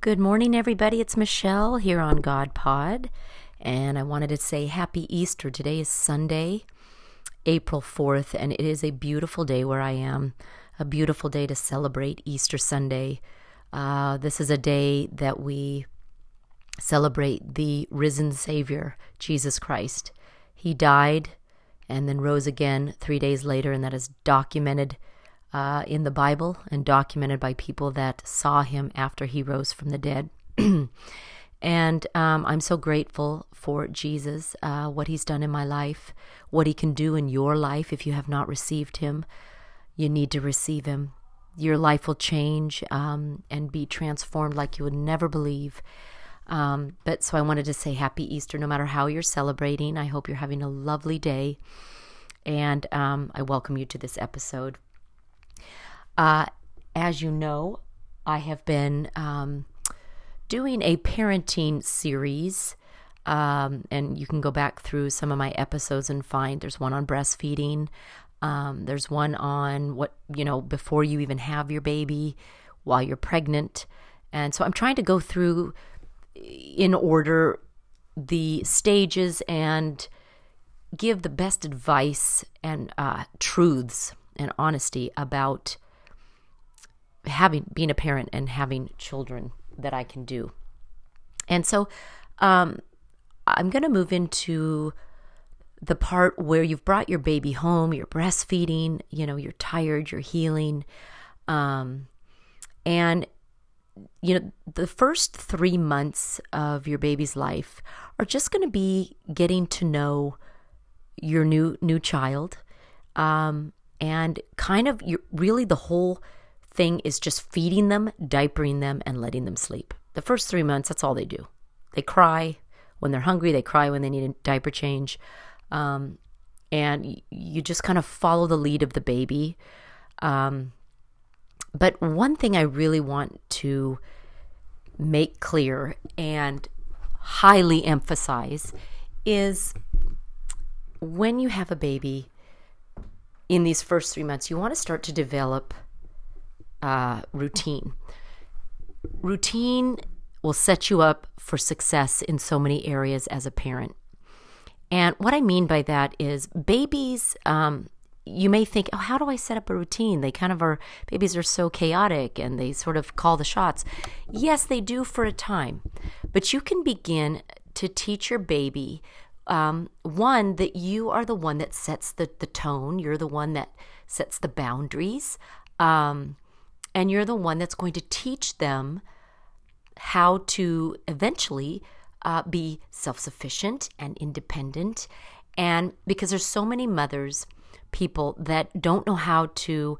Good morning, everybody. It's Michelle here on God Pod, and I wanted to say Happy Easter. Today is Sunday, April 4th, and it is a beautiful day where I am. A beautiful day to celebrate Easter Sunday. Uh, this is a day that we celebrate the risen Savior, Jesus Christ. He died and then rose again three days later, and that is documented uh, in the Bible and documented by people that saw him after he rose from the dead. and um, I'm so grateful for Jesus, uh, what he's done in my life, what he can do in your life if you have not received him. You need to receive him. Your life will change um, and be transformed like you would never believe. Um, but so I wanted to say happy Easter, no matter how you're celebrating. I hope you're having a lovely day. And um, I welcome you to this episode. Uh, as you know, I have been um, doing a parenting series. Um, and you can go back through some of my episodes and find there's one on breastfeeding. Um, there's one on what, you know, before you even have your baby, while you're pregnant. And so I'm trying to go through in order the stages and give the best advice and uh, truths and honesty about having being a parent and having children that I can do. And so um, I'm going to move into the part where you've brought your baby home, you're breastfeeding, you know, you're tired, you're healing. Um, and, you know, the first three months of your baby's life are just going to be getting to know your new new child um, and kind of really the whole thing is just feeding them, diapering them, and letting them sleep. The first three months, that's all they do. They cry when they're hungry, they cry when they need a diaper change. Um, and you just kind of follow the lead of the baby. Um, but one thing I really want to make clear and highly emphasize is when you have a baby in these first three months, you want to start to develop uh, routine. Routine will set you up for success in so many areas as a parent. And what I mean by that is babies, um, you may think, oh, how do I set up a routine? They kind of are, babies are so chaotic and they sort of call the shots. Yes, they do for a time, but you can begin to teach your baby um, one, that you are the one that sets the, the tone, you're the one that sets the boundaries. Um, and you're the one that's going to teach them how to eventually uh, be self sufficient and independent. And because there's so many mothers, people that don't know how to,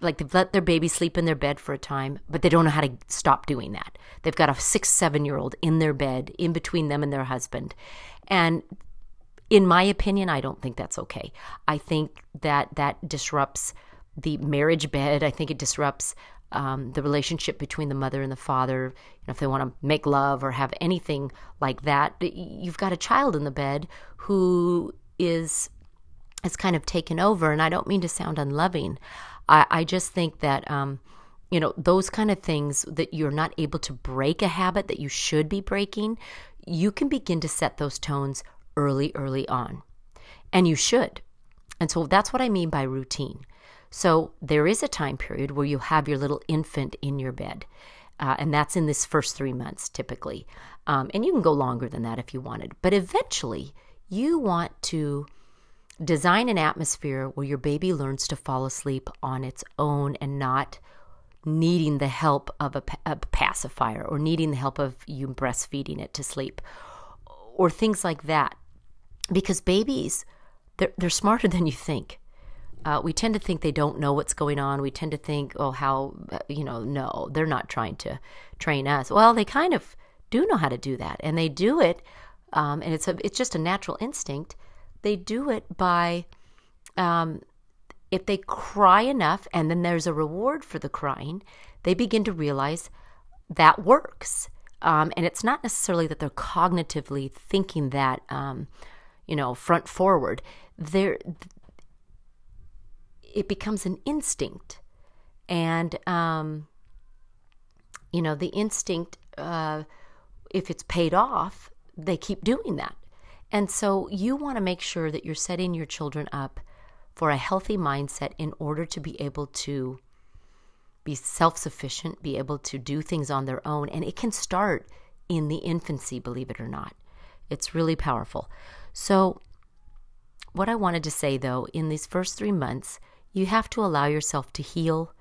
like, they've let their baby sleep in their bed for a time, but they don't know how to stop doing that. They've got a six, seven year old in their bed, in between them and their husband. And in my opinion, I don't think that's okay. I think that that disrupts the marriage bed. I think it disrupts um, the relationship between the mother and the father. You know, if they want to make love or have anything like that, you've got a child in the bed who is is kind of taken over. And I don't mean to sound unloving. I, I just think that um, you know those kind of things that you're not able to break a habit that you should be breaking. You can begin to set those tones early, early on, and you should. And so that's what I mean by routine. So there is a time period where you have your little infant in your bed. Uh, and that's in this first three months typically. Um, and you can go longer than that if you wanted. But eventually, you want to design an atmosphere where your baby learns to fall asleep on its own and not needing the help of a, a pacifier or needing the help of you breastfeeding it to sleep or things like that. Because babies, they're, they're smarter than you think. Uh, we tend to think they don't know what's going on. We tend to think, oh, how, uh, you know, no, they're not trying to train us. Well, they kind of do know how to do that, and they do it, um, and it's a, it's just a natural instinct. They do it by, um, if they cry enough, and then there's a reward for the crying, they begin to realize that works. Um, and it's not necessarily that they're cognitively thinking that, um, you know, front forward. They're it becomes an instinct. And um, you know, the instinct, uh, if it's paid off, they keep doing that. And so you want to make sure that you're setting your children up for a healthy mindset in order to be able to be self sufficient, be able to do things on their own. And it can start in the infancy, believe it or not. It's really powerful. So, what I wanted to say though, in these first three months, you have to allow yourself to heal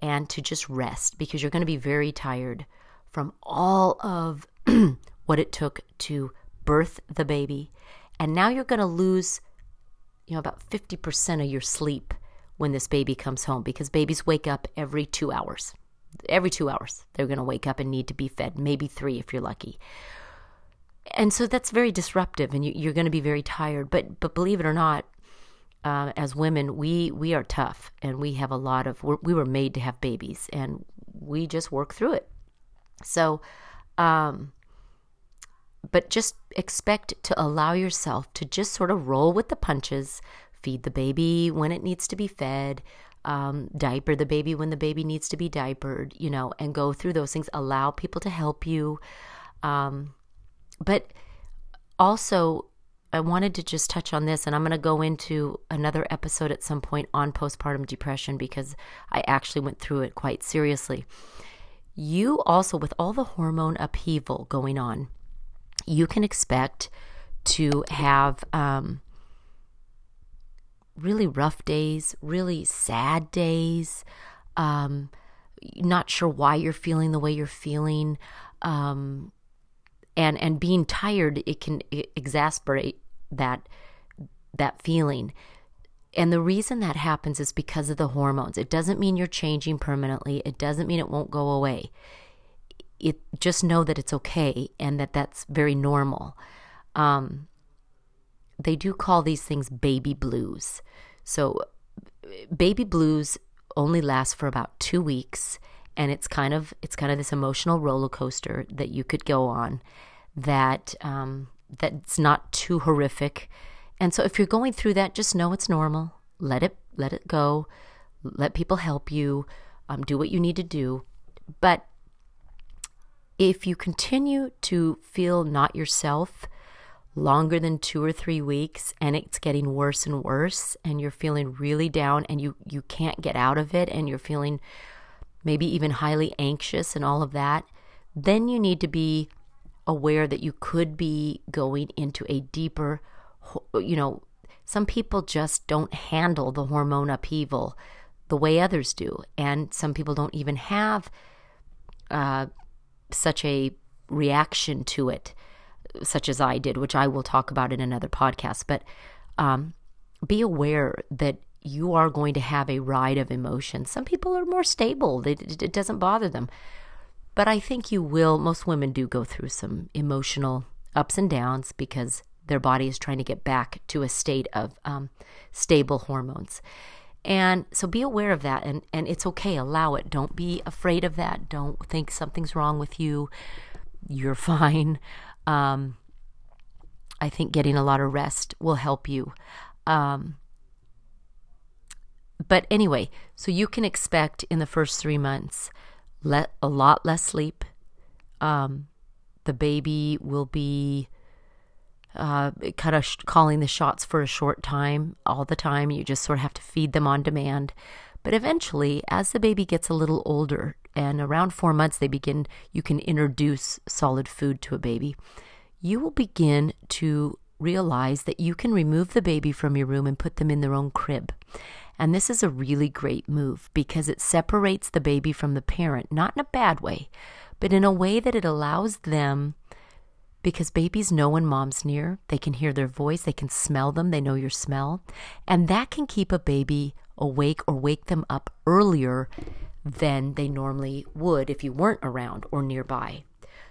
and to just rest because you're going to be very tired from all of what it took to birth the baby. And now you're going to lose, you know, about 50% of your sleep when this baby comes home because babies wake up every two hours. Every two hours, they're going to wake up and need to be fed, maybe three if you're lucky. And so that's very disruptive, and you, are going to be very tired. But but believe it or not, uh, as women, we we are tough, and we have a lot of. we were made to have babies, and we just work through it. So, um, but just expect to allow yourself to just sort of roll with the punches, feed the baby when it needs to be fed, um, diaper the baby when the baby needs to be diapered, you know, and go through those things. Allow people to help you. Um, but also, I wanted to just touch on this, and I'm going to go into another episode at some point on postpartum depression because I actually went through it quite seriously. You also, with all the hormone upheaval going on, you can expect to have um, really rough days, really sad days, um, not sure why you're feeling the way you're feeling. Um, and and being tired it can exasperate that that feeling. And the reason that happens is because of the hormones. It doesn't mean you're changing permanently. It doesn't mean it won't go away. It just know that it's okay and that that's very normal. Um, they do call these things baby blues. So baby blues only last for about two weeks and it's kind of it's kind of this emotional roller coaster that you could go on that um, that's not too horrific. And so if you're going through that, just know it's normal. Let it let it go. Let people help you. Um, do what you need to do. But if you continue to feel not yourself longer than two or three weeks and it's getting worse and worse and you're feeling really down and you, you can't get out of it and you're feeling maybe even highly anxious and all of that, then you need to be aware that you could be going into a deeper, you know, some people just don't handle the hormone upheaval the way others do. And some people don't even have uh, such a reaction to it, such as I did, which I will talk about in another podcast. But um, be aware that you are going to have a ride of emotions. Some people are more stable, it, doesn't bother them. But I think you will, most women do go through some emotional ups and downs because their body is trying to get back to a state of um, stable hormones. And so be aware of that and, and it's okay. Allow it. Don't be afraid of that. Don't think something's wrong with you. You're fine. Um, I think getting a lot of rest will help you. Um, but anyway, so you can expect in the first three months let a lot less sleep. Um, the baby will be uh, kind of sh- calling the shots for a short time, all the time. You just sort of have to feed them on demand. But eventually, as the baby gets a little older, and around four months, they begin, you can introduce solid food to a baby. You will begin to realize that you can remove the baby from your room and put them in their own crib. And this is a really great move because it separates the baby from the parent, not in a bad way, but in a way that it allows them because babies know when mom's near. They can hear their voice, they can smell them, they know your smell. And that can keep a baby awake or wake them up earlier than they normally would if you weren't around or nearby.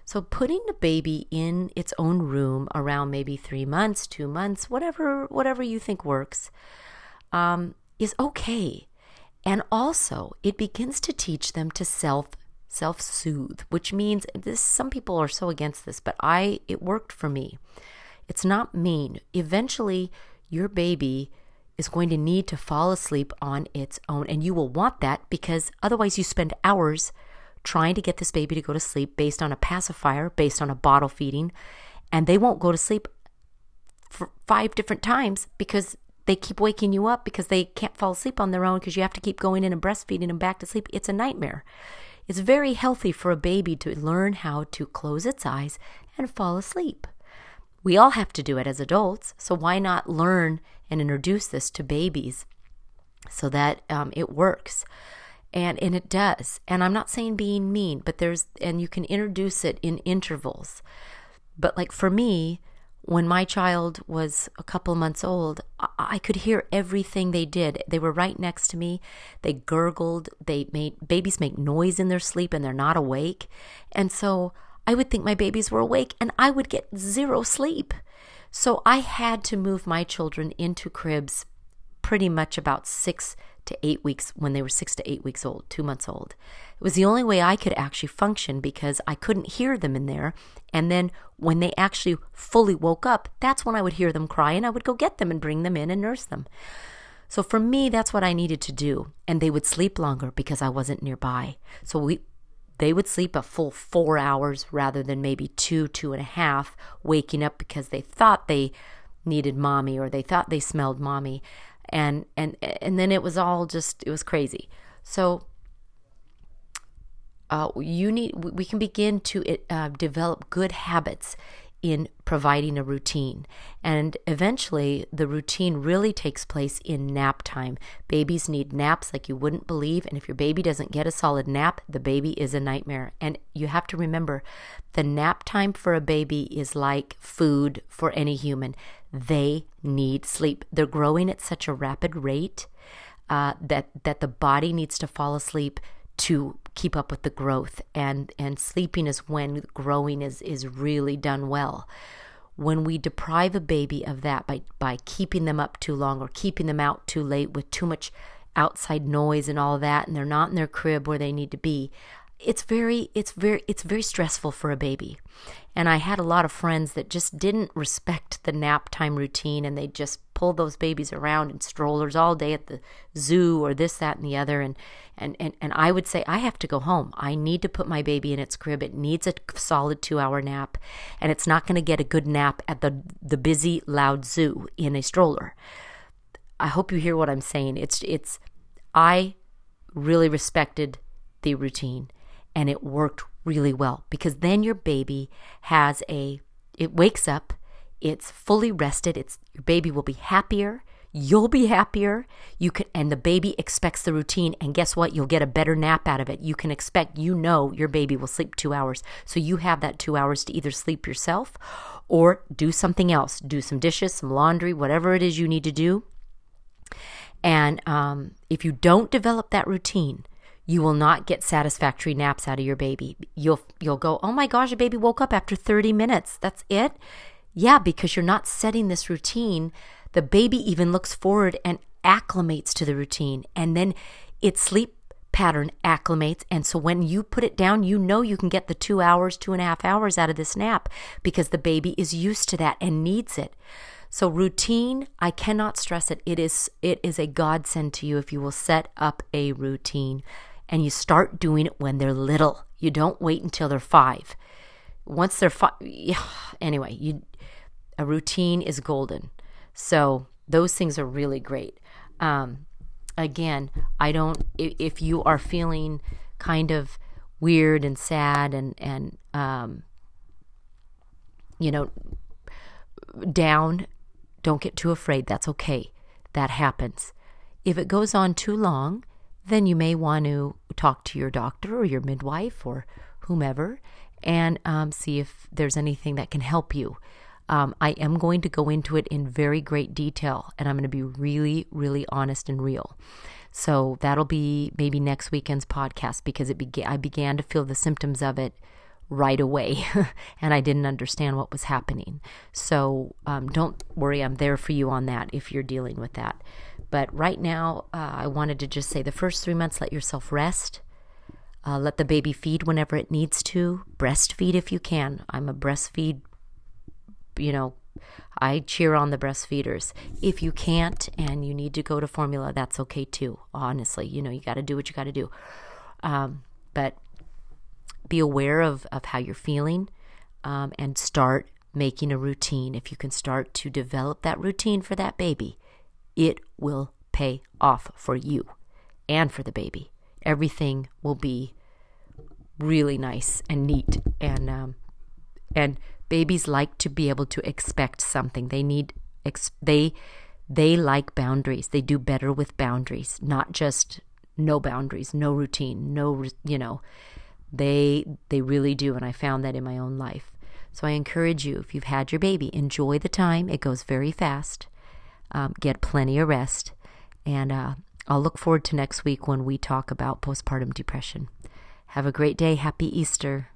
So putting the baby in its own room around maybe three months, two months, whatever whatever you think works, um, is okay. And also, it begins to teach them to self self soothe, which means this some people are so against this, but I it worked for me. It's not mean. Eventually, your baby is going to need to fall asleep on its own and you will want that because otherwise you spend hours trying to get this baby to go to sleep based on a pacifier, based on a bottle feeding, and they won't go to sleep for five different times because they keep waking you up because they can't fall asleep on their own because you have to keep going in and breastfeeding them back to sleep. It's a nightmare. It's very healthy for a baby to learn how to close its eyes and fall asleep. We all have to do it as adults, so why not learn and introduce this to babies so that um, it works? And, and it does. And I'm not saying being mean, but there's, and you can introduce it in intervals. But like for me, when my child was a couple months old, I could hear everything they did. They were right next to me. They gurgled. They made babies make noise in their sleep and they're not awake. And so I would think my babies were awake and I would get zero sleep. So I had to move my children into cribs pretty much about six to eight weeks when they were six to eight weeks old, two months old. It was the only way I could actually function because I couldn't hear them in there. And then when they actually fully woke up, that's when I would hear them cry and I would go get them and bring them in and nurse them. So for me, that's what I needed to do. And they would sleep longer because I wasn't nearby. So we, they would sleep a full four hours rather than maybe two, two and a half, waking up because they thought they needed mommy or they thought they smelled mommy and and and then it was all just it was crazy. So uh, you need we can begin to uh, develop good habits in providing a routine. And eventually the routine really takes place in nap time. Babies need naps like you wouldn't believe and if your baby doesn't get a solid nap the baby is a nightmare. And you have to remember the nap time for a baby is like food for any human. They need sleep. They're growing at such a rapid rate uh, that that the body needs to fall asleep to keep up with the growth, and and sleeping is when growing is is really done well. When we deprive a baby of that by by keeping them up too long or keeping them out too late with too much outside noise and all that, and they're not in their crib where they need to be, it's very it's very it's very stressful for a baby. And i had a lot of friends that just didn't respect the nap time routine and they just pull those babies around in strollers all day at the zoo or this that and the other. And and and, and i would say i have to go home. I need to put my baby in its crib. It needs a solid two hour nap and it's not going to get a good nap at the the busy loud zoo in a stroller. I hope you hear what i'm saying. It's it's i really respected the routine and it worked really well because then your baby has a it wakes up it's fully rested it's your baby will be happier you'll be happier you can and the baby expects the routine and guess what? You'll get a better nap out of it. You can expect you know your baby will sleep 2 hours. So you have that 2 hours to either sleep yourself or do something else. Do some dishes some laundry whatever it is you need to do. And um, if you don't develop that routine you will not get satisfactory naps out of your baby. You'll you'll go, "Oh my gosh, a baby woke up after 30 minutes. That's it?" Yeah, because you're not setting this routine. The baby even looks forward and acclimates to the routine and then its sleep pattern acclimates. And so when you put it down, you know you can get the two hours, two and a half hours out of this nap because the baby is used to that and needs it. So routine, I cannot stress it. It is it is a godsend to you if you will set up a routine and you start doing it when they're little. You don't wait until they're five. Once they're five, anyway, you a routine is golden. So those things are really great. Um, again, I don't. If you are feeling kind of weird and sad and and um, you know down, don't get too afraid. That's okay. That happens. If it goes on too long, then you may want to talk to your doctor or your midwife or whomever and um, see if there's anything that can help you. Um, I am going to go into it in very great detail and I'm going to be really, really honest and real. So that'll be maybe next weekend's podcast because it began, I began to feel the symptoms of it right away and I didn't understand what was happening. So um, don't worry, I'm there for you on that if you're dealing with that. But right now, uh, I wanted to just say the first three months, let yourself rest. Uh, let the baby feed whenever it needs to. Breastfeed if you can. I'm a breastfeed, you know, I cheer on the breastfeeders. If you can't and you need to go to formula, that's okay too. Honestly, you know, you got to do what you got to do. Um, but be aware of, of how you're feeling um, and start making a routine. If you can start to develop that routine for that baby, it will pay off for you and for the baby. Everything will be really nice and neat and um, and babies like to be able to expect something. They need ex- they they like boundaries. They do better with boundaries, not just no boundaries, no routine, no you know. They they really do and I found that in my own life. So I encourage you if you've had your baby, enjoy the time. It goes very fast. Um, get plenty of rest and uh, I'll look forward to next week when we talk about postpartum depression. Have a great day. Happy Easter.